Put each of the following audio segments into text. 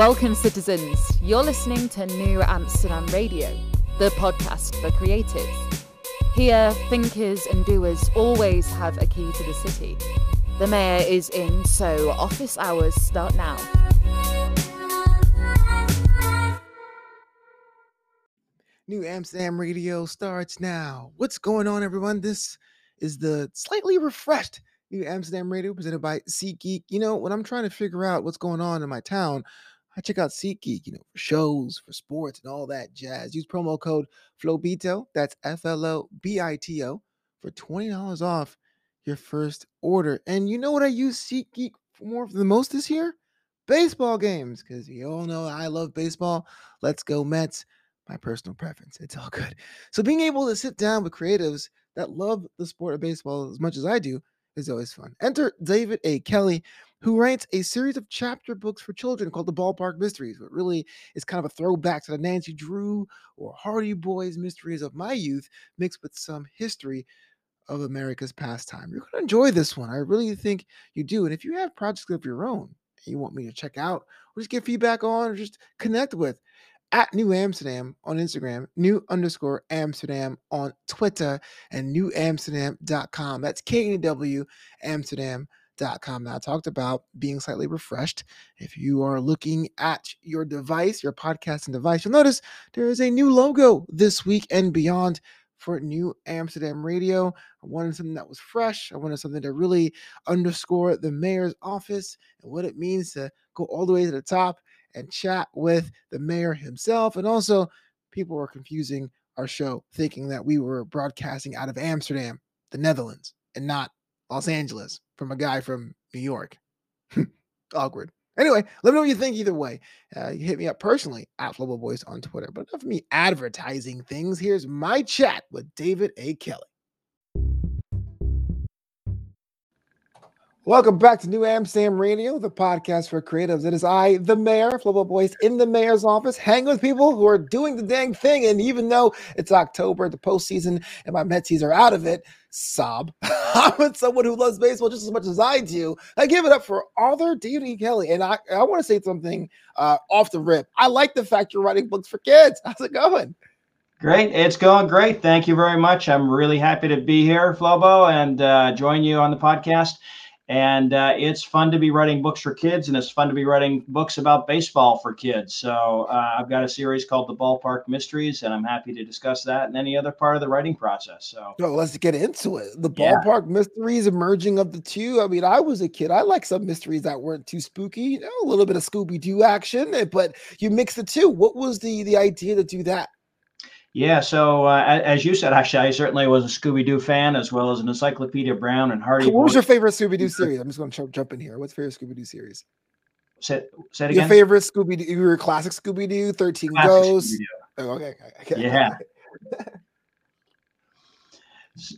Welcome, citizens. You're listening to New Amsterdam Radio, the podcast for creatives. Here, thinkers and doers always have a key to the city. The mayor is in, so office hours start now. New Amsterdam Radio starts now. What's going on, everyone? This is the slightly refreshed New Amsterdam Radio presented by SeatGeek. You know, when I'm trying to figure out what's going on in my town, I check out SeatGeek, you know, for shows, for sports, and all that jazz. Use promo code FLOBITO, that's F L O B I T O, for $20 off your first order. And you know what I use SeatGeek for more for the most this year? Baseball games, because you all know I love baseball. Let's go, Mets my personal preference. It's all good. So being able to sit down with creatives that love the sport of baseball as much as I do is always fun. Enter David A. Kelly, who writes a series of chapter books for children called The Ballpark Mysteries. What really is kind of a throwback to the Nancy Drew or Hardy Boys mysteries of my youth, mixed with some history of America's pastime. You're going to enjoy this one. I really think you do. And if you have projects of your own you want me to check out, or just get feedback on, or just connect with, at New Amsterdam on Instagram, new underscore Amsterdam on Twitter, and newamsterdam.com. That's K N Amsterdam.com. Now, I talked about being slightly refreshed. If you are looking at your device, your podcasting device, you'll notice there is a new logo this week and beyond for New Amsterdam Radio. I wanted something that was fresh. I wanted something to really underscore the mayor's office and what it means to go all the way to the top and chat with the mayor himself. And also, people were confusing our show, thinking that we were broadcasting out of Amsterdam, the Netherlands, and not Los Angeles from a guy from New York. Awkward. Anyway, let me know what you think either way. Uh, hit me up personally at Global Voice on Twitter. But enough of me advertising things. Here's my chat with David A. Kelly. Welcome back to New Amsterdam Radio, the podcast for creatives. It is I, the mayor, Flobo Boyce, in the mayor's office, hang with people who are doing the dang thing. And even though it's October, the postseason, and my Metsies are out of it, sob. I'm with someone who loves baseball just as much as I do. I give it up for Arthur D. Kelly. And I, I want to say something uh, off the rip. I like the fact you're writing books for kids. How's it going? Great. It's going great. Thank you very much. I'm really happy to be here, Flobo, and uh, join you on the podcast. And uh, it's fun to be writing books for kids, and it's fun to be writing books about baseball for kids. So uh, I've got a series called The Ballpark Mysteries, and I'm happy to discuss that and any other part of the writing process. So, let's get into it. The Ballpark yeah. Mysteries, emerging of the two. I mean, I was a kid. I like some mysteries that weren't too spooky. You know, a little bit of Scooby Doo action, eh, but you mix the two. What was the the idea to do that? Yeah, so uh, as you said, actually, I certainly was a Scooby Doo fan as well as an Encyclopedia Brown and Hardy. What was your favorite Scooby Doo series? I'm just going to jump in here. What's your favorite Scooby Doo series? Say, say it again. Your favorite Scooby Doo? Your classic Scooby Doo, Thirteen Ghosts. Oh, okay. okay. Yeah.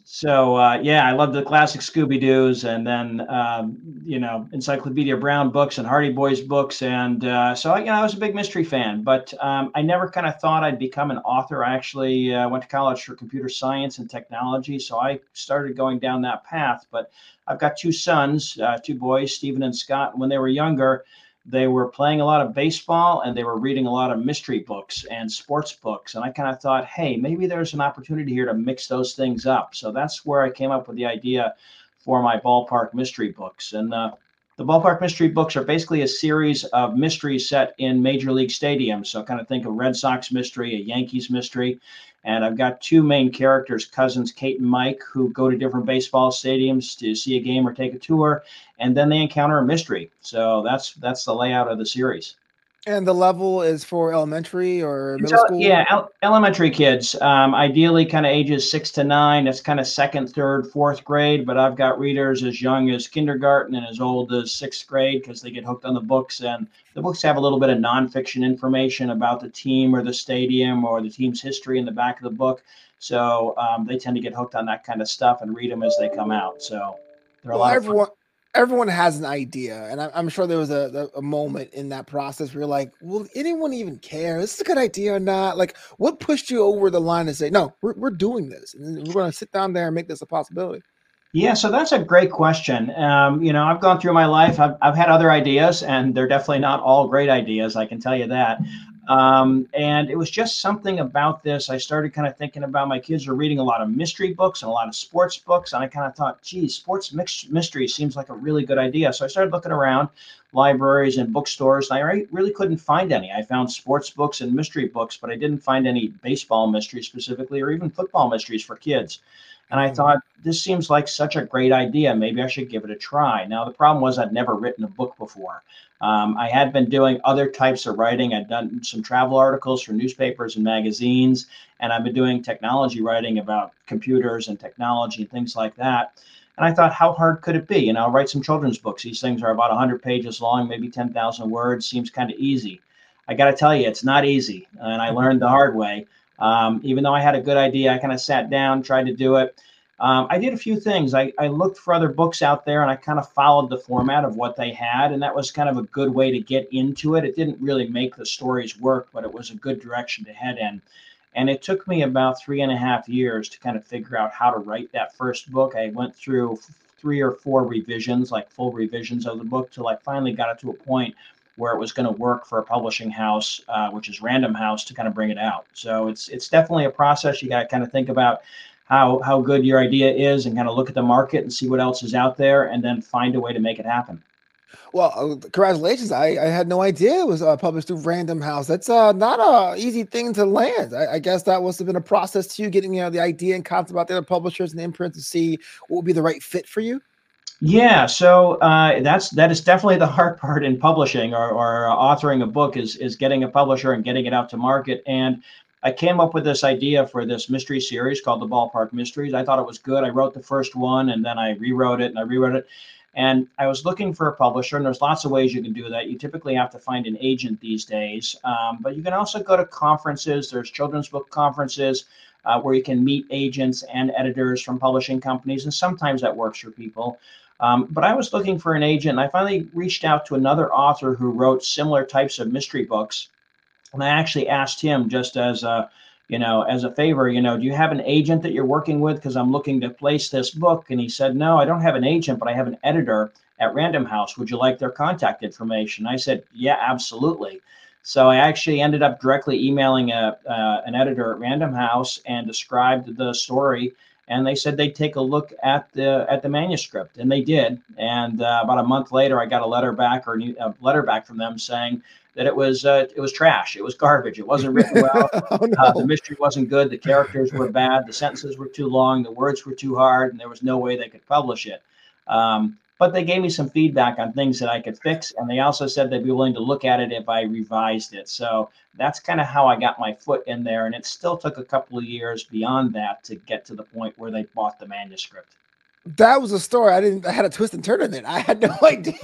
so uh, yeah, I love the classic Scooby Doo's, and then um, you know Encyclopedia Brown books and Hardy Boys books, and uh, so you know I was a big mystery fan. But um, I never kind of thought I'd become an author. I actually uh, went to college for computer science and technology, so I started going down that path. But I've got two sons, uh, two boys, Stephen and Scott. When they were younger, they were playing a lot of baseball and they were reading a lot of mystery books and sports books. And I kind of thought, hey, maybe there's an opportunity here to mix those things up. So that's where I came up with the idea for my ballpark mystery books. And uh, the ballpark mystery books are basically a series of mysteries set in major league stadiums. So kind of think of Red Sox mystery, a Yankees mystery. And I've got two main characters, cousins Kate and Mike, who go to different baseball stadiums to see a game or take a tour, and then they encounter a mystery. So that's that's the layout of the series. And the level is for elementary or middle school? Yeah, el- elementary kids. Um, ideally, kind of ages six to nine. That's kind of second, third, fourth grade. But I've got readers as young as kindergarten and as old as sixth grade because they get hooked on the books. And the books have a little bit of nonfiction information about the team or the stadium or the team's history in the back of the book. So um, they tend to get hooked on that kind of stuff and read them as they come out. So they're a well, lot everyone, everyone has an idea, and I'm sure there was a, a moment in that process where you're like, "Will anyone even care? Is this a good idea or not?" Like, what pushed you over the line to say, "No, we're we're doing this, and we're going to sit down there and make this a possibility"? Yeah, so that's a great question. Um, you know, I've gone through my life. I've, I've had other ideas, and they're definitely not all great ideas. I can tell you that. Um, and it was just something about this. I started kind of thinking about my kids are reading a lot of mystery books and a lot of sports books. And I kind of thought, geez, sports mix- mystery seems like a really good idea. So I started looking around libraries and bookstores. And I really couldn't find any. I found sports books and mystery books, but I didn't find any baseball mysteries specifically or even football mysteries for kids. And I mm. thought, this seems like such a great idea. Maybe I should give it a try. Now, the problem was I'd never written a book before. Um, I had been doing other types of writing. I'd done some travel articles for newspapers and magazines, and I've been doing technology writing about computers and technology and things like that. And I thought, how hard could it be? You know, I'll write some children's books. These things are about 100 pages long, maybe 10,000 words. Seems kind of easy. I got to tell you, it's not easy. And I learned the hard way. Um, even though I had a good idea, I kind of sat down, tried to do it. Um, I did a few things. I, I looked for other books out there and I kind of followed the format of what they had. And that was kind of a good way to get into it. It didn't really make the stories work, but it was a good direction to head in. And it took me about three and a half years to kind of figure out how to write that first book. I went through three or four revisions, like full revisions of the book, till I finally got it to a point where it was going to work for a publishing house, uh, which is Random House, to kind of bring it out. So it's it's definitely a process. You got to kind of think about how how good your idea is and kind of look at the market and see what else is out there and then find a way to make it happen. Well uh, congratulations. I, I had no idea it was uh, published through random house. That's uh, not a easy thing to land. I, I, guess that must have been a process to you getting you know the idea and concept about the other publishers and the imprint to see what would be the right fit for you yeah, so uh, that's that is definitely the hard part in publishing or, or authoring a book is is getting a publisher and getting it out to market. And I came up with this idea for this mystery series called the Ballpark Mysteries. I thought it was good. I wrote the first one and then I rewrote it and I rewrote it. And I was looking for a publisher, and there's lots of ways you can do that. You typically have to find an agent these days, um, but you can also go to conferences. There's children's book conferences uh, where you can meet agents and editors from publishing companies, and sometimes that works for people. Um, but I was looking for an agent, and I finally reached out to another author who wrote similar types of mystery books and I actually asked him just as a, you know, as a favor, you know, do you have an agent that you're working with? Because I'm looking to place this book. And he said, no, I don't have an agent, but I have an editor at Random House. Would you like their contact information? I said, yeah, absolutely. So I actually ended up directly emailing a, uh, an editor at Random House and described the story. And they said they'd take a look at the at the manuscript, and they did. And uh, about a month later, I got a letter back or a letter back from them saying that it was uh, it was trash. It was garbage. It wasn't written well. oh, no. uh, the mystery wasn't good. The characters were bad. The sentences were too long. The words were too hard, and there was no way they could publish it. Um, but they gave me some feedback on things that I could fix, and they also said they'd be willing to look at it if I revised it. So that's kind of how I got my foot in there, and it still took a couple of years beyond that to get to the point where they bought the manuscript. That was a story. I didn't. I had a twist and turn in it. I had no idea.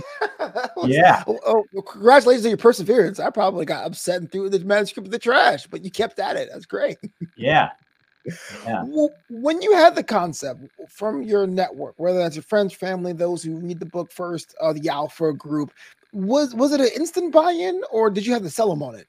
was, yeah. Oh, oh, well, congratulations on your perseverance. I probably got upset and threw the manuscript in the trash, but you kept at it. That's great. Yeah. Yeah. When you had the concept from your network, whether that's your friends, family, those who read the book first, uh, the Alpha group, was was it an instant buy-in, or did you have to sell them on it?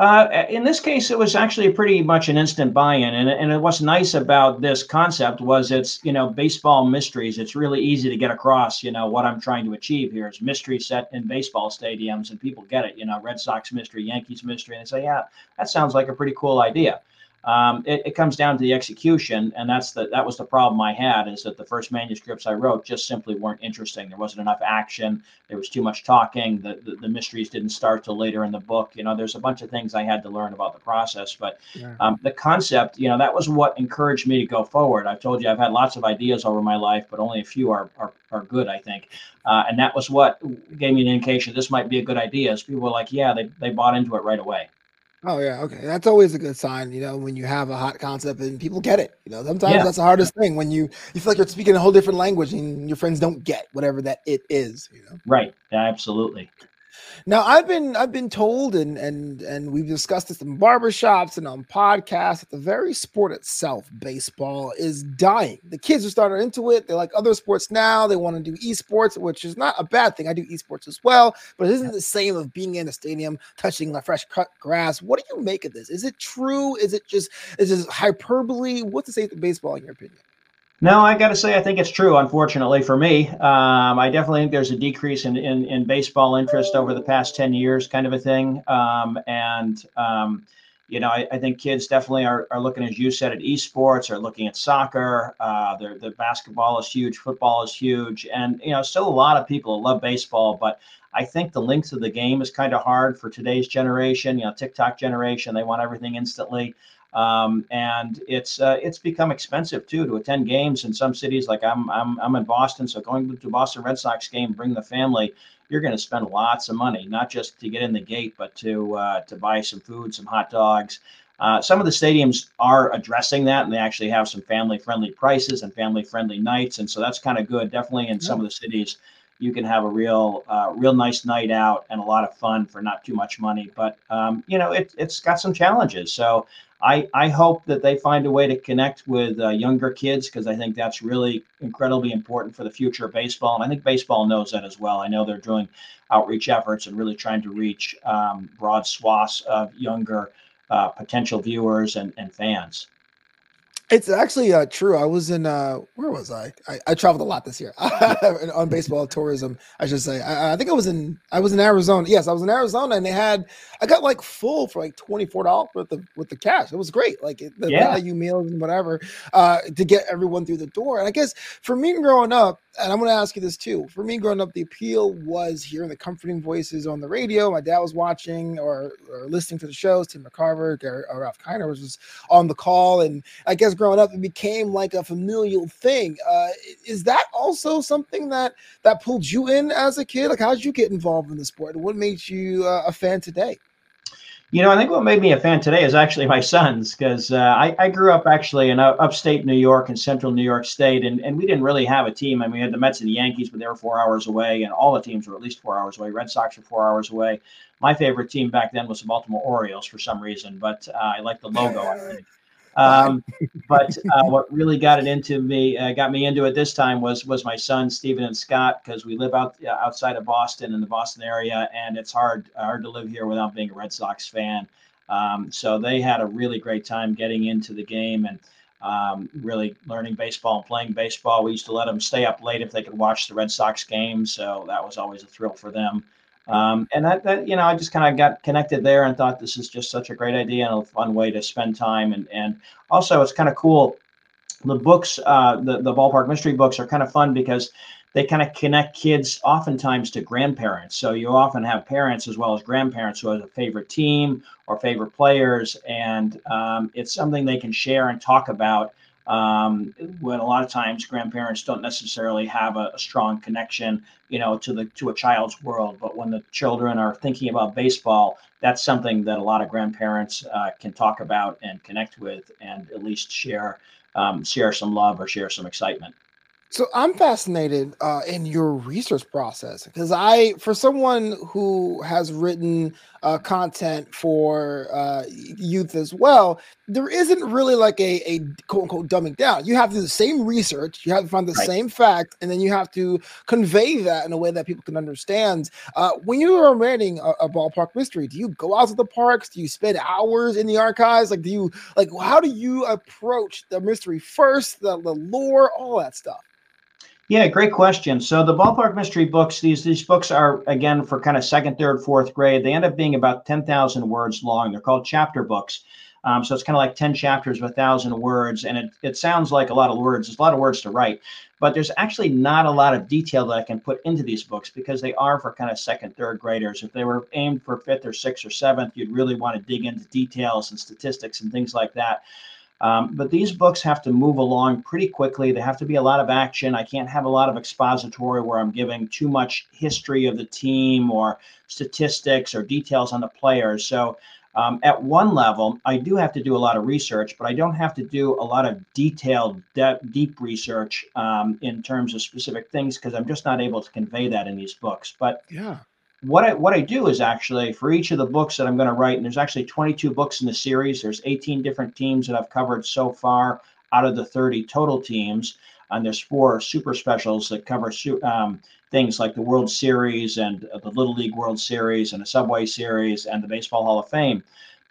Uh, in this case, it was actually pretty much an instant buy-in, and, and what's nice about this concept was it's you know baseball mysteries. It's really easy to get across. You know what I'm trying to achieve here is mystery set in baseball stadiums, and people get it. You know, Red Sox mystery, Yankees mystery, and they say, yeah, that sounds like a pretty cool idea. Um, it, it, comes down to the execution, and that's the that was the problem I had is that the first manuscripts I wrote just simply weren't interesting. There wasn't enough action. There was too much talking. The, the, the mysteries didn't start till later in the book. You know, there's a bunch of things I had to learn about the process, but yeah. um, the concept, you know, that was what encouraged me to go forward. I've told you I've had lots of ideas over my life, but only a few are are, are good, I think. Uh, and that was what gave me an indication this might be a good idea. Is people were like, yeah, they they bought into it right away. Oh yeah, okay. That's always a good sign, you know, when you have a hot concept and people get it. You know, sometimes yeah. that's the hardest thing when you you feel like you're speaking a whole different language and your friends don't get whatever that it is. You know, right? Yeah, absolutely. Now I've been I've been told and and and we've discussed this in barbershops and on podcasts that the very sport itself, baseball, is dying. The kids are starting into it. They like other sports now. They want to do esports, which is not a bad thing. I do esports as well, but it isn't the same of being in a stadium, touching the fresh cut grass. What do you make of this? Is it true? Is it just is it hyperbole? What's the state of baseball in your opinion? No, I got to say, I think it's true. Unfortunately for me, um, I definitely think there's a decrease in, in, in baseball interest over the past ten years, kind of a thing. Um, and um, you know, I, I, think kids definitely are, are looking, as you said, at esports, are looking at soccer. Uh, the basketball is huge, football is huge, and you know, still a lot of people love baseball. But I think the length of the game is kind of hard for today's generation. You know, TikTok generation, they want everything instantly. Um, and it's uh, it's become expensive too to attend games in some cities. Like I'm I'm I'm in Boston, so going to Boston Red Sox game, bring the family. You're going to spend lots of money, not just to get in the gate, but to uh, to buy some food, some hot dogs. Uh, some of the stadiums are addressing that, and they actually have some family-friendly prices and family-friendly nights, and so that's kind of good. Definitely in some of the cities, you can have a real, uh, real nice night out and a lot of fun for not too much money. But um, you know, it, it's got some challenges. So I, I hope that they find a way to connect with uh, younger kids because I think that's really incredibly important for the future of baseball. And I think baseball knows that as well. I know they're doing outreach efforts and really trying to reach um, broad swaths of younger uh, potential viewers and, and fans. It's actually uh, true. I was in uh, where was I? I, I traveled a lot this year on baseball tourism. I should say. I, I, think I was in I was in Arizona. Yes, I was in Arizona, and they had I got like full for like twenty four dollars with the with the cash. It was great, like the yeah. value meals and whatever uh, to get everyone through the door. And I guess for me growing up, and I'm going to ask you this too. For me growing up, the appeal was hearing the comforting voices on the radio. My dad was watching or, or listening to the shows. Tim McCarver, Gary, or Ralph Kiner was just on the call, and I guess growing up, it became like a familial thing. Uh, is that also something that that pulled you in as a kid? Like, how did you get involved in the sport? What made you uh, a fan today? You know, I think what made me a fan today is actually my sons, because uh, I, I, grew up actually in upstate New York and central New York State, and, and we didn't really have a team. I mean, we had the Mets and the Yankees, but they were four hours away, and all the teams were at least four hours away. Red Sox were four hours away. My favorite team back then was the Baltimore Orioles for some reason, but uh, I like the logo. I think. Um, but uh, what really got it into me, uh, got me into it this time was was my son Stephen and Scott because we live out uh, outside of Boston in the Boston area, and it's hard hard to live here without being a Red Sox fan. Um, so they had a really great time getting into the game and um, really learning baseball and playing baseball. We used to let them stay up late if they could watch the Red Sox game, so that was always a thrill for them. Um, and that, that, you know, I just kind of got connected there and thought this is just such a great idea and a fun way to spend time. And, and also it's kind of cool. The books, uh, the, the ballpark mystery books are kind of fun because they kind of connect kids oftentimes to grandparents. So you often have parents as well as grandparents who have a favorite team or favorite players. And um, it's something they can share and talk about um, when a lot of times grandparents don't necessarily have a, a, strong connection, you know, to the to a child's world. But when the children are thinking about baseball, that's something that a lot of grandparents uh, can talk about and connect with, and at least share um, share some love or share some excitement. So I'm fascinated uh, in your research process because I, for someone who has written uh, content for uh, youth as well, there isn't really like a, a quote unquote dumbing down. You have to do the same research, you have to find the right. same fact, and then you have to convey that in a way that people can understand. Uh, when you are writing a, a, ballpark mystery, do you go out to the parks? Do you spend hours in the archives? Like, do you like how do you approach the mystery first, the, the lore, all that stuff? Yeah, great question. So the ballpark mystery books, these these books are again for kind of second, third, fourth grade. They end up being about ten thousand words long. They're called chapter books. Um, so it's kind of like ten chapters of a thousand words, and it it sounds like a lot of words. It's a lot of words to write, but there's actually not a lot of detail that I can put into these books because they are for kind of second, third graders. If they were aimed for fifth or sixth or seventh, you'd really want to dig into details and statistics and things like that. Um, but these books have to move along pretty quickly. There have to be a lot of action. I can't have a lot of expository where I'm giving too much history of the team or statistics or details on the players. So um, at one level, I do have to do a lot of research, but I don't have to do a lot of detailed, de- deep research um, in terms of specific things because I'm just not able to convey that in these books. But yeah, what I what I do is actually for each of the books that I'm going to write, and there's actually 22 books in the series. There's 18 different teams that I've covered so far out of the 30 total teams, and there's four super specials that cover um, things like the World Series and the Little League World Series and the Subway Series and the Baseball Hall of Fame.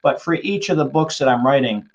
But for each of the books that I'm writing,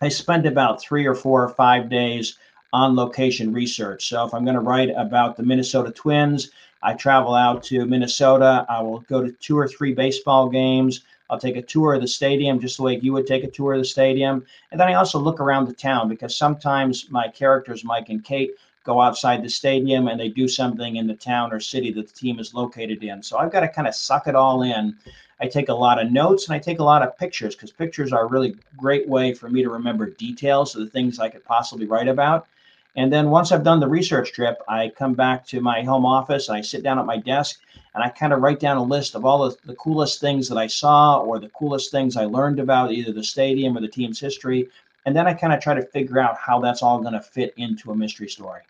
I spend about three or four or five days on location research. So if I'm going to write about the Minnesota Twins, I travel out to Minnesota. I will go to two or three baseball games. I'll take a tour of the stadium, just way you would take a tour of the stadium. And then I also look around the town because sometimes my characters, Mike and Kate, go outside the stadium and they do something in the town or city that the team is located in. So I've got to kind of suck it all in. I take a lot of notes and I take a lot of pictures because pictures are a really great way for me to remember details of the things I could possibly write about. And then once I've done the research trip, I come back to my home office and I sit down at my desk and I kind of write down a list of all the, the coolest things that I saw or the coolest things I learned about either the stadium or the team's history. And then I kind of try to figure out how that's all going to fit into a mystery story.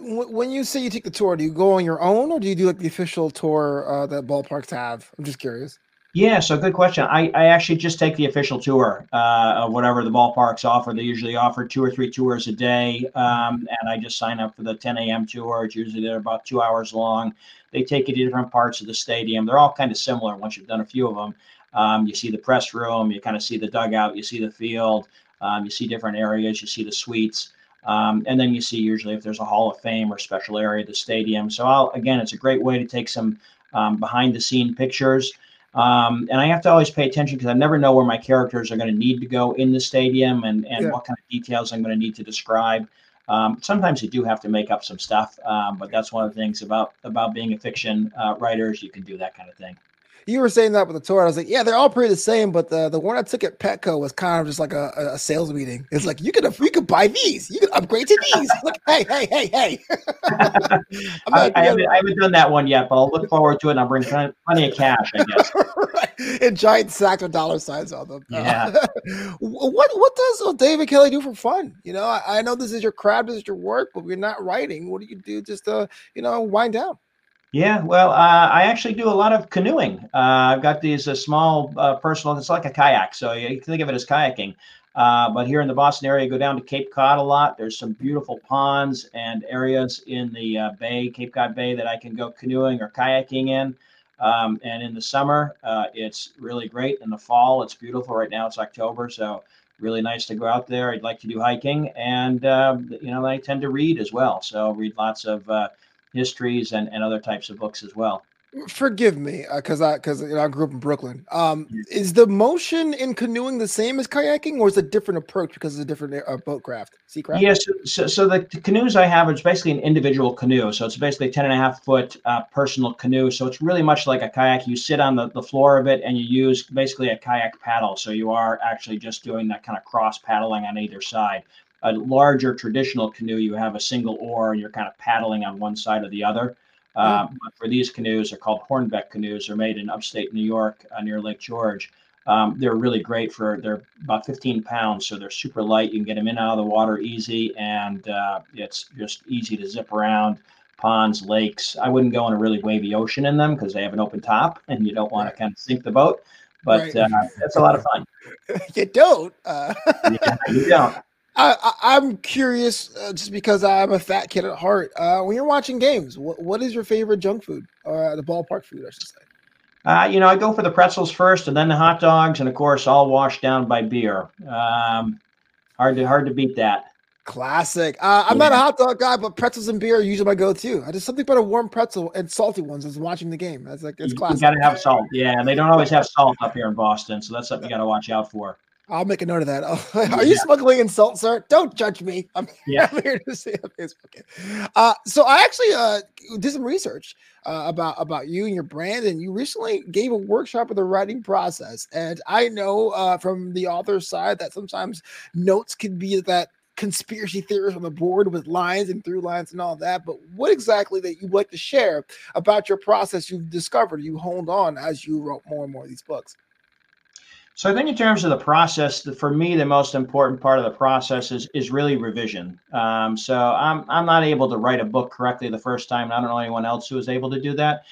When you say you take the tour, do you go on your own or do you do like the official tour uh, that ballparks have? I'm just curious. Yeah, so good question. I, I actually just take the official tour uh, of whatever the ballparks offer. They usually offer two or three tours a day, um, and I just sign up for the 10 a.m. tour. It's usually they're about two hours long. They take you to different parts of the stadium. They're all kind of similar once you've done a few of them. Um, you see the press room, you kind of see the dugout, you see the field, um, you see different areas, you see the suites. Um, and then you see usually if there's a Hall of Fame or special area of the stadium. So I'll, again, it's a great way to take some um, behind the scene pictures. Um, and I have to always pay attention because I never know where my characters are going to need to go in the stadium and, and yeah. what kind of details I'm going to need to describe. Um, sometimes you do have to make up some stuff, um, but that's one of the things about about being a fiction uh, writer is you can do that kind of thing you were saying that with the tour. I was like, yeah, they're all pretty the same, but the the one I took at Petco was kind of just like a, a sales meeting. It's like you could you could buy these, you could upgrade to these. like, hey, hey, hey, hey. I, I, haven't, I, haven't, done that one yet, but I'll look forward to it. and I'll bring plenty of cash, I guess. right. And giant sacks of dollar signs on them. Yeah. what what does uh, David Kelly do for fun? You know, I, I know this is your crowd, this is your work, but we're not writing. What do you do just to you know wind down? Yeah, well, uh, I actually do a lot of canoeing. Uh, I've got these uh, small uh, personal, it's like a kayak. So you can think of it as kayaking. Uh, but here in the Boston area, go down to Cape Cod a lot. There's some beautiful ponds and areas in the uh, bay, Cape Cod Bay, that I can go canoeing or kayaking in. Um, and in the summer, it's really great. In the fall, it's beautiful. Right now, it's October. So really nice to go out there. I'd like to do hiking. And, you know, I tend to read as well. So read lots of histories and, and other types of books as well. Forgive me, because uh, I because you know, I grew up in Brooklyn. Um, is the motion in canoeing the same as kayaking, or is it a different approach because it's a different uh, boat craft? Sea craft? Yes. So, so, the, the, canoes I have is basically an individual canoe. So it's basically a 10 and a half foot uh, personal canoe. So it's really much like a kayak. You sit on the, the floor of it and you use basically a kayak paddle. So you are actually just doing that kind of cross paddling on either side a larger traditional canoe, you have a single oar and you're kind of paddling on one side or the other. Uh, for these canoes, they're called Hornbeck canoes. They're made in upstate New York uh, near Lake George. Um, they're really great for they're about 15 pounds, so they're super light. You can get them in and out of the water easy, and uh, it's just easy to zip around ponds, lakes. I wouldn't go in a really wavy ocean in them because they have an open top, and you don't want to kind of sink the boat. But right. uh, that's a lot of fun. you don't. Uh... yeah, you don't. I, am curious, uh, just because I'm a fat kid at heart. Uh, when you're watching games, what, what is your favorite junk food or uh, the ballpark food, I should say? Uh, you know, I go for the pretzels first, and then the hot dogs, and of course, all washed down by beer. Um, hard to hard to beat that. Classic. Uh, I'm yeah. not a hot dog guy, but pretzels and beer are usually my go-to. I just something about a warm pretzel and salty ones as watching the game. That's like it's classic. You got to have salt. Yeah, and they don't always have salt up here in Boston, so that's something you got to watch out for. I'll make a note of that. are you yeah. smuggling insult, sir? Don't judge me. I'm, yeah. I'm here to say on Facebook. Uh, so I actually uh, did some research uh, about about you and your brand, and you recently gave a workshop of the writing process. And I know uh, from the author's side that sometimes notes can be that conspiracy theories on the board with lines and through lines and all that. But what exactly that you'd like to share about your process you've discovered, you honed on as you wrote more and more of these books? So I think in terms of the process, for me, the most important part of the process is is really revision. Um, so I'm I'm not able to write a book correctly the first time. and I don't know anyone else who is able to do that.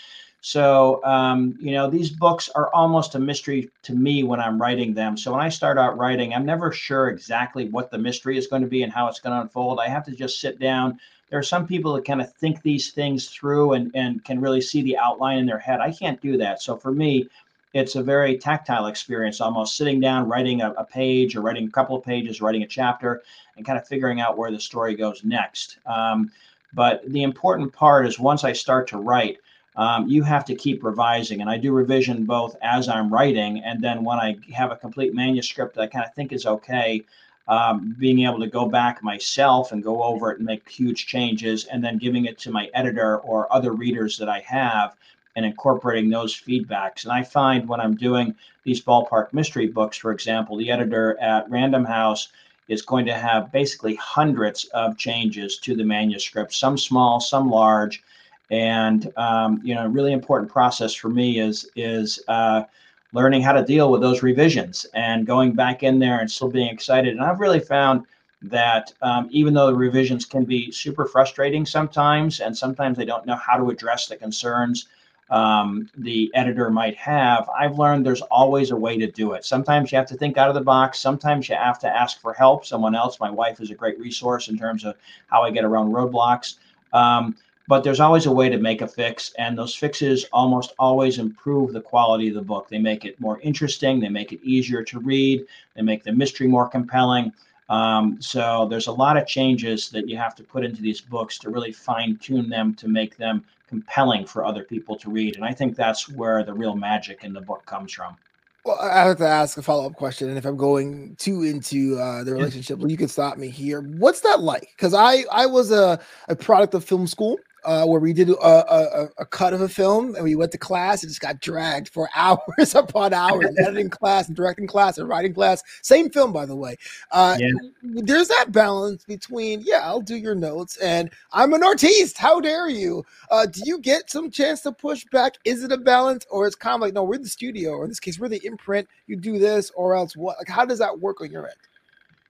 So um, you know, these books are almost a mystery to me when I'm writing them. So when I start out writing, I'm never sure exactly what the mystery is going to be and how it's going to unfold. I have to just sit down. There are some people that kind of think these things through and, and can really see the outline in their head. I can't do that. So for me, it's a very tactile experience, almost sitting down, writing a, a, page or writing a couple of pages, writing a chapter, and kind of figuring out where the story goes next. Um, but the important part is once I start to write, um, you have to keep revising. And I do revision both as I'm writing and then when I have a complete manuscript that I kind of think is okay, um, being able to go back myself and go over it and make huge changes and then giving it to my editor or other readers that I have and incorporating those feedbacks. And I find when I'm doing these ballpark mystery books, for example, the editor at Random House is going to have basically hundreds of changes to the manuscript, some small, some large. And um, you know, a really important process for me is is uh, learning how to deal with those revisions and going back in there and still being excited. And I've really found that um, even though the revisions can be super frustrating sometimes, and sometimes they don't know how to address the concerns um, the editor might have, I've learned there's always a way to do it. Sometimes you have to think out of the box. Sometimes you have to ask for help. Someone else, my wife is a great resource in terms of how I get around roadblocks. Um, but there's always a way to make a fix, and those fixes almost always improve the quality of the book. They make it more interesting, they make it easier to read, they make the mystery more compelling. Um, so there's a lot of changes that you have to put into these books to really fine tune them to make them compelling for other people to read. And I think that's where the real magic in the book comes from. Well, I have to ask a follow up question, and if I'm going too into uh, the relationship, well, you can stop me here. What's that like? Because I I was a, a product of film school, uh, where we did a, a, a, cut of a film and we went to class and just got dragged for hours upon hours, editing class and directing class and writing class. Same film, by the way. Uh, yeah. There's that balance between, yeah, I'll do your notes and I'm an artiste. How dare you? Uh, do you get some chance to push back? Is it a balance or it's kind of like, no, we're in the studio, or in this case, we're the imprint. You do this or else what? Like, how does that work on your end?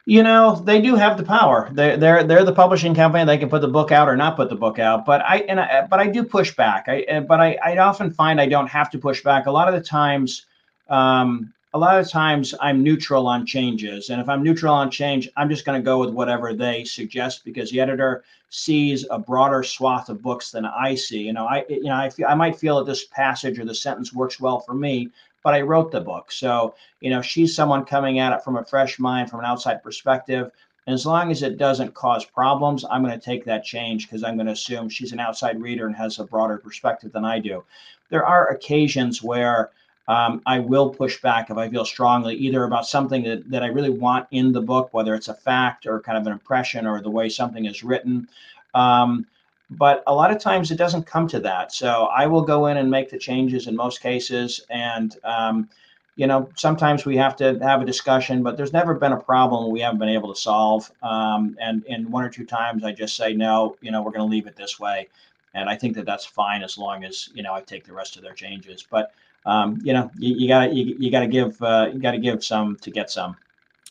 You know they do have the power. They're they're they're the publishing company. They can put the book out or not put the book out. But i and I, but i do push back. I but i i often find i don't have to push back. A lot of the times um a lot of times i'm neutral on changes. And if i'm neutral on change i'm just going to go with whatever they suggest because the editor sees a broader swath of books than i see. You know i you know i feel i might feel that this passage or the sentence works well for me but I wrote the book. So, you know, she's someone coming at it from a fresh mind, from an outside perspective. And as long as it doesn't cause problems, I'm going to take that change because I'm going to assume she's an outside reader and has a broader perspective than I do. There are occasions where um, I will push back if I feel strongly either about something that, that I really want in the book, whether it's a fact or kind of an impression or the way something is written. Um, but a lot of times it doesn't come to that. So I will go in and make the changes in most cases. And, um, you know, sometimes we have to have a discussion, but there's never been a problem we haven't been able to solve. Um, and, and one or two times I just say, no, you know, we're going to leave it this way. And I think that that's fine as long as, you know, I take the rest of their changes. But, um, you know, you, gotta, you, you gotta give, uh, you gotta give some to get some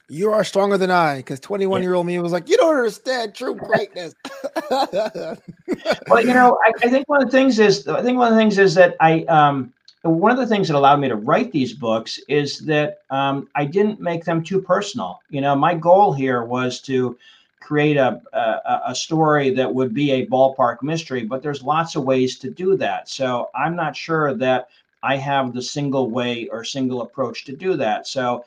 you are stronger than I because 21 year old me was like, you don't understand true greatness. well, you know, I, I, think one of the things is, I think one of the things is that I, um, one of the things that allowed me to write these books is that um, I didn't make them too personal. You know, my goal here was to create a, a, a story that would be a ballpark mystery, but there's lots of ways to do that. So I'm not sure that I have the single way or single approach to do that. So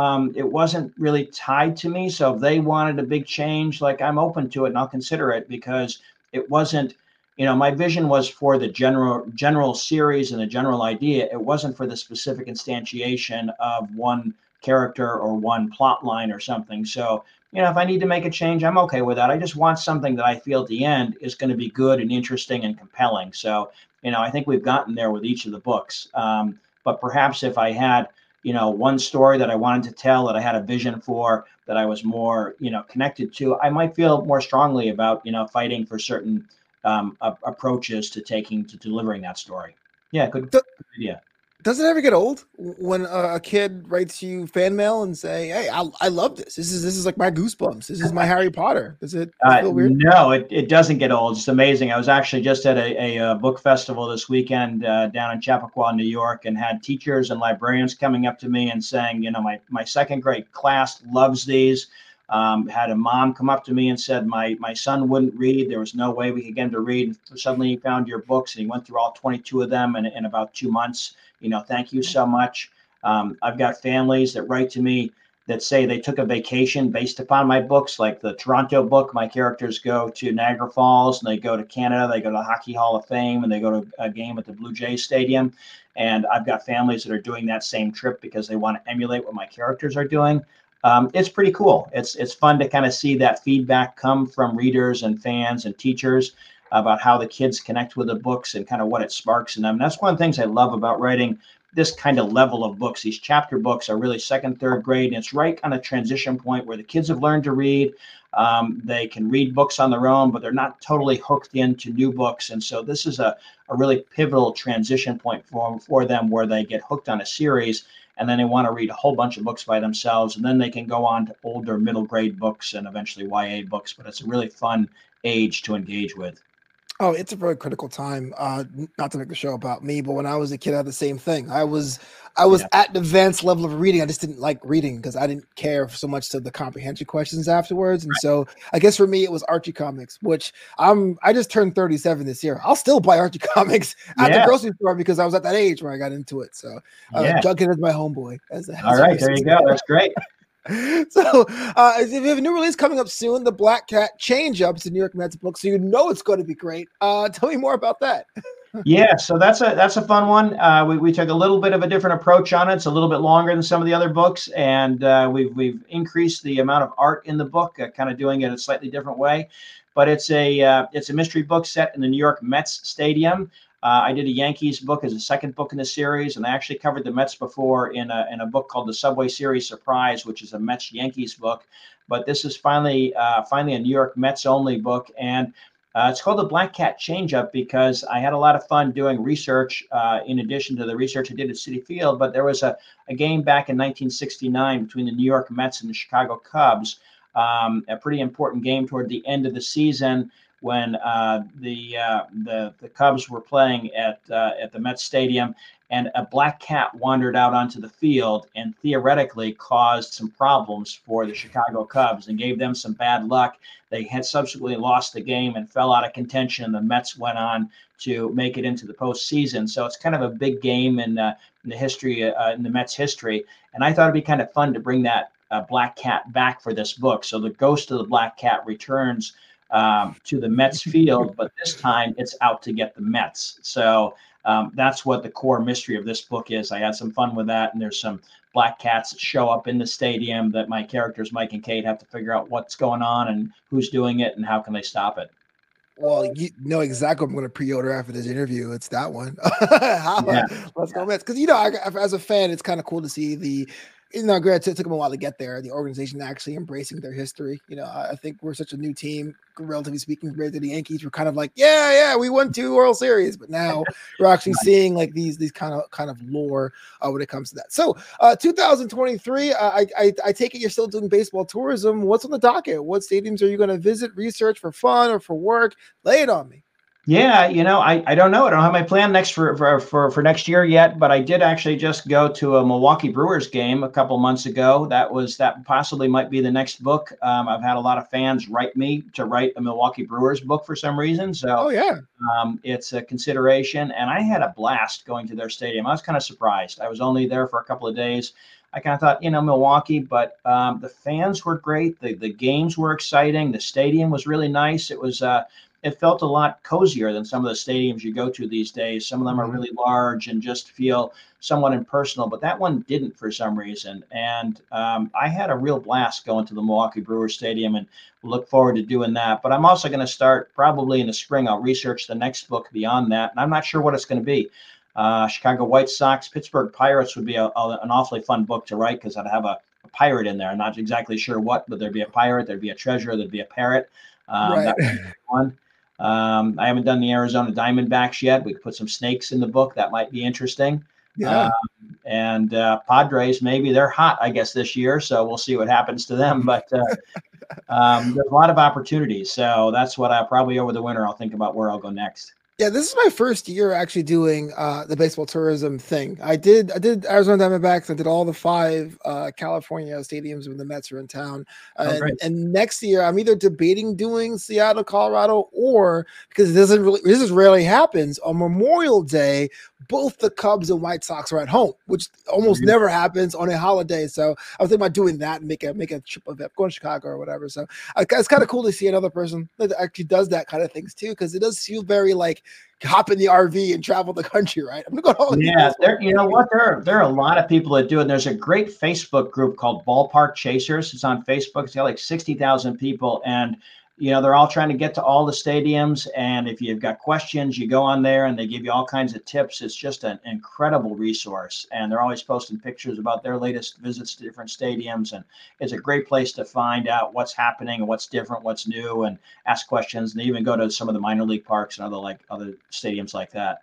um, it wasn't really tied to me. So if they wanted a big change, like I'm open to it and I'll consider it because it wasn't, you know, my vision was for the general general series and the general idea. It wasn't for the specific instantiation of one character or one plot line or something. So, you know, if I need to make a change, I'm okay with that. I just want something that I feel at the end is going to be good and interesting and compelling. So, you know, I think we've gotten there with each of the books. Um, but perhaps if I had you know one story that i wanted to tell that i had a vision for that i was more you know connected to i might feel more strongly about you know fighting for certain um, a- approaches to taking to delivering that story. Yeah good, good idea does it ever get old when a kid writes you fan mail and say, "Hey, I, I love this. This is this is like my goosebumps. This is my Harry Potter." Does it uh, feel weird? No, it, it doesn't get old. It's amazing. I was actually just at a, a, a book festival this weekend uh, down in Chappaqua, New York, and had teachers and librarians coming up to me and saying, "You know, my my second grade class loves these." Um, had a mom come up to me and said, "My my son wouldn't read. There was no way we could get him to read." Suddenly, he found your books and he went through all 22 of them in, in about two months. You know, thank you so much. Um, I've got families that write to me that say they took a vacation based upon my books, like the Toronto book. My characters go to Niagara Falls and they go to Canada, they go to the Hockey Hall of Fame, and they go to a game at the Blue Jays Stadium. And I've got families that are doing that same trip because they want to emulate what my characters are doing. Um, it's pretty cool. It's it's fun to kind of see that feedback come from readers and fans and teachers about how the kids connect with the books and kind of what it sparks in them. And that's one of the things I love about writing this kind of level of books. These chapter books are really second, third grade, and it's right on a transition point where the kids have learned to read. Um, they can read books on their own, but they're not totally hooked into new books. And so this is a, a really pivotal transition point for, for them where they get hooked on a series and then they want to read a whole bunch of books by themselves. And then they can go on to older middle grade books and eventually YA books. But it's a really fun age to engage with. Oh, it's a very critical time. Uh, not to make the show about me, but when I was a kid, I had the same thing. I was, I was yeah. at an advanced level of reading. I just didn't like reading because I didn't care so much to the comprehension questions afterwards. And right. so, I guess for me, it was Archie comics, which I'm. I just turned 37 this year. I'll still buy Archie comics at yeah. the grocery store because I was at that age where I got into it. So, uh, yeah. Jughead is my homeboy. As, as All right, there you go. That's great. so uh, if you have a new release coming up soon, the Black Cat Change Up. It's a New York Mets book, so you know it's going to be great. Uh, tell me more about that. yeah, so that's a that's a fun one. Uh, we, we took a little bit of a different approach on it. It's a little bit longer than some of the other books, and uh, we've we've increased the amount of art in the book, uh, kind of doing it a slightly different way. But it's a uh, it's a mystery book set in the New York Mets stadium. Uh, I did a Yankees book as a second book in the series, and I actually covered the Mets before in a, in a book called the Subway Series Surprise, which is a Mets Yankees book. But this is finally uh, finally a New York Mets only book, and uh, it's called the Black Cat Changeup because I had a lot of fun doing research uh, in addition to the research I did at Citi Field. But there was a, a game back in 1969 between the New York Mets and the Chicago Cubs, um, a pretty important game toward the end of the season when uh, the, uh, the the Cubs were playing at uh, at the Met Stadium, and a black cat wandered out onto the field and theoretically caused some problems for the Chicago Cubs and gave them some bad luck. They had subsequently lost the game and fell out of contention. The Mets went on to make it into the postseason. So it's kind of a big game in, uh, in the history uh, in the Mets history. And I thought it'd be kind of fun to bring that uh, black cat back for this book. So the ghost of the black cat returns um, to the Mets field, but this time it's out to get the Mets. So um, that's what the core mystery of this book is. I had some fun with that, and there's some black cats that show up in the stadium that my characters, Mike and Kate, have to figure out what's going on and who's doing it and how can they stop it. Well, you know exactly what I'm going to pre-order after this interview. It's that one. yeah. Let's go Mets. Because you know, I, as a fan, it's kind of cool to see the you know, granted, it took them a while to get there. The organization actually embracing their history. You know, I think we're such a new team, relatively speaking, compared to the Yankees. We're kind of like, yeah, yeah, we won two World Series, but now we're actually seeing like these these kind of kind of lore uh, when it comes to that. So, uh, 2023, uh, I, I I take it you're still doing baseball tourism. What's on the docket? What stadiums are you going to visit, research for fun or for work? Lay it on me. Yeah, you know, I, I don't know. I don't have my plan next for, for for for next year yet, but I did actually just go to a Milwaukee Brewers game a couple months ago. That was that possibly might be the next book. Um, I've had a lot of fans write me to write a Milwaukee Brewers book for some reason. So oh yeah, um, it's a consideration, and I had a blast going to their stadium. I was kind of surprised. I was only there for a couple of days. I kind of thought, you know, Milwaukee, but um, the fans were great. The the games were exciting. The stadium was really nice. It was uh, it felt a lot cozier than some of the stadiums you go to these days. Some of them are mm-hmm. really large and just feel somewhat impersonal, but that one didn't for some reason. And um, I had a real blast going to the Milwaukee Brewers Stadium and look forward to doing that. But I'm also going to start probably in the spring. I'll research the next book beyond that, and I'm not sure what it's going to be. Uh, Chicago White Sox, Pittsburgh Pirates would be a, a, an awfully fun book to write because I'd have a, a, pirate in there. I'm not exactly sure what, but there'd be a pirate, there'd be a treasure, there'd be a parrot. Um, right. one. Um, I haven't done the Arizona Diamondbacks yet. We could put some snakes in the book. That might be interesting. Yeah. Um, and uh, Padres, maybe they're hot, I guess, this year. So we'll see what happens to them. But uh, um, there's a lot of opportunities. So that's what I probably over the winter I'll think about where I'll go next. Yeah, this is my first year actually doing uh, the baseball tourism thing. I did I did Arizona Diamondbacks. I did all the five uh, California stadiums when the Mets are in town. Oh, and, and, next year, I'm either debating doing Seattle, Colorado, or because it doesn't really this is rarely happens on Memorial Day. Both the Cubs and White Sox are at home, which almost never happens on a holiday. So I was thinking about doing that and make a make a trip of it, going to Chicago or whatever. So uh, it's kind of cool to see another person that actually does that kind of things too, because it does feel very like hop in the RV and travel the country, right? I'm gonna go. to Yeah, there. You know what? There, there are a lot of people that do it. And there's a great Facebook group called Ballpark Chasers. It's on Facebook. It's got like sixty thousand people, and you know they're all trying to get to all the stadiums and if you've got questions you go on there and they give you all kinds of tips. It's just an incredible resource and they're always posting pictures about their latest visits to different stadiums and it's a great place to find out what's happening what's different what's new and ask questions and they even go to some of the minor league parks and other like other stadiums like that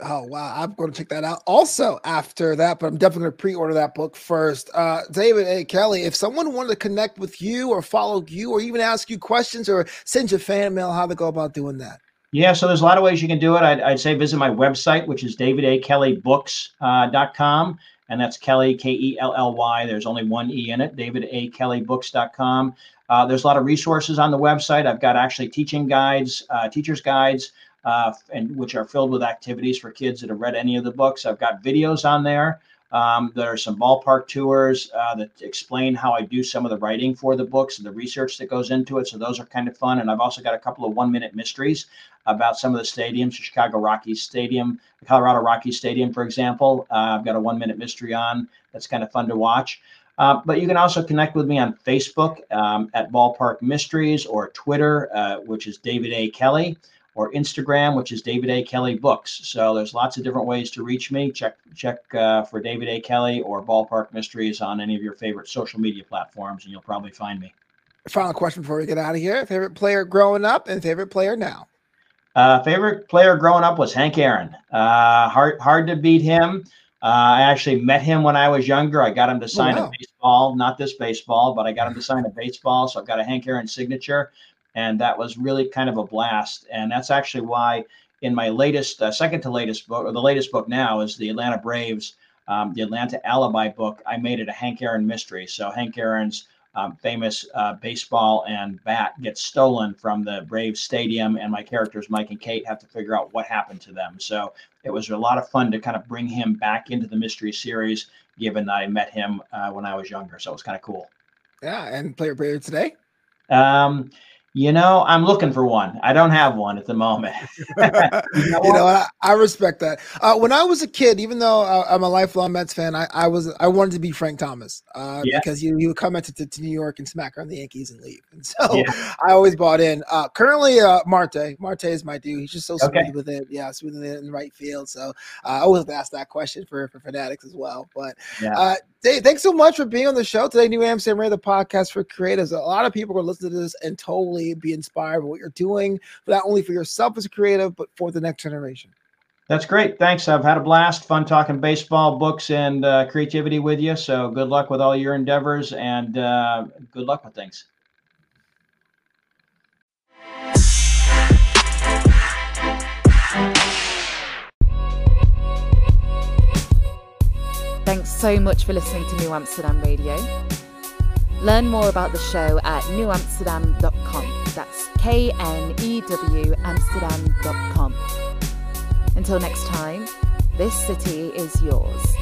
Oh wow, I'm going to check that out. Also, after that, but I'm definitely going to pre-order that book first. Uh, David A. Kelly, if someone wanted to connect with you or follow you or even ask you questions or send you fan mail, how to go about doing that? Yeah, so there's a lot of ways you can do it. I'd, I'd say visit my website, which is davidakellybooks.com. Uh, and that's Kelly, K E L L Y. There's only one E in it, davidakellybooks.com. Uh, there's a lot of resources on the website. I've got actually teaching guides, uh, teachers' guides, uh, and which are filled with activities for kids that have read any of the books. I've got videos on there. Um, there are some ballpark tours uh, that explain how I do some of the writing for the books and the research that goes into it. So those are kind of fun. And I've also got a couple of one minute mysteries about some of the stadiums, Chicago Rockies Stadium, Colorado Rockies Stadium, for example. Uh, I've got a one minute mystery on that's kind of fun to watch. Uh, but you can also connect with me on Facebook um, at Ballpark Mysteries or Twitter, uh, which is David A. Kelly or Instagram, which is David A. Kelly Books. So there's lots of different ways to reach me. Check check uh, for David A. Kelly or Ballpark Mysteries on any of your favorite social media platforms, and you'll probably find me. Final question before we get out of here: Favorite player growing up and favorite player now. Uh, favorite player growing up was Hank Aaron. Uh, hard hard to beat him. Uh, I actually met him when I was younger. I got him to oh, sign oh, wow. a baseball, not this baseball, but I got him to sign a baseball. So I've got a Hank Aaron signature and that was really kind of a blast. And that's actually why in my latest, uh, second to latest book, or the latest book now is the Atlanta Braves, um, the Atlanta Alibi book. I made it a Hank Aaron mystery. So Hank Aaron's um, famous uh, baseball and bat gets stolen from the Braves stadium, and my characters Mike and Kate have to figure out what happened to them. So it was a lot of fun to kind of bring him back into the mystery series, given that I met him uh, when I was younger. So it was kind of cool. Yeah, and player player today. Um, you know, I'm looking for one. I don't have one at the moment. you know, you know I, I, respect that. Uh, when I was a kid, even though uh, I'm a lifelong Mets fan, I, I, was I wanted to be Frank Thomas uh, yeah. because he, he would come into to, to, New York and smack around the Yankees and leave. And so yeah. I always bought in. Uh, currently, uh, Marte. Marte is my dude. He's just so okay. smooth with it. Yeah, smooth with it in the right field. So uh, I always ask that question for for fanatics as well. But yeah. Dave, thanks so much for being on the show today. New Amsterdam Radio, the podcast for creatives. A lot of people are listening to this and totally be inspired by what you're doing, not only for yourself as a creative, but for the next generation. That's great. Thanks. I've had a blast. Fun talking baseball, books, and uh, creativity with you. So good luck with all your endeavors and uh, good luck with things. Thanks so much for listening to New Amsterdam Radio. Learn more about the show at knewamsterdam.com. That's K N E W Amsterdam.com. Until next time, this city is yours.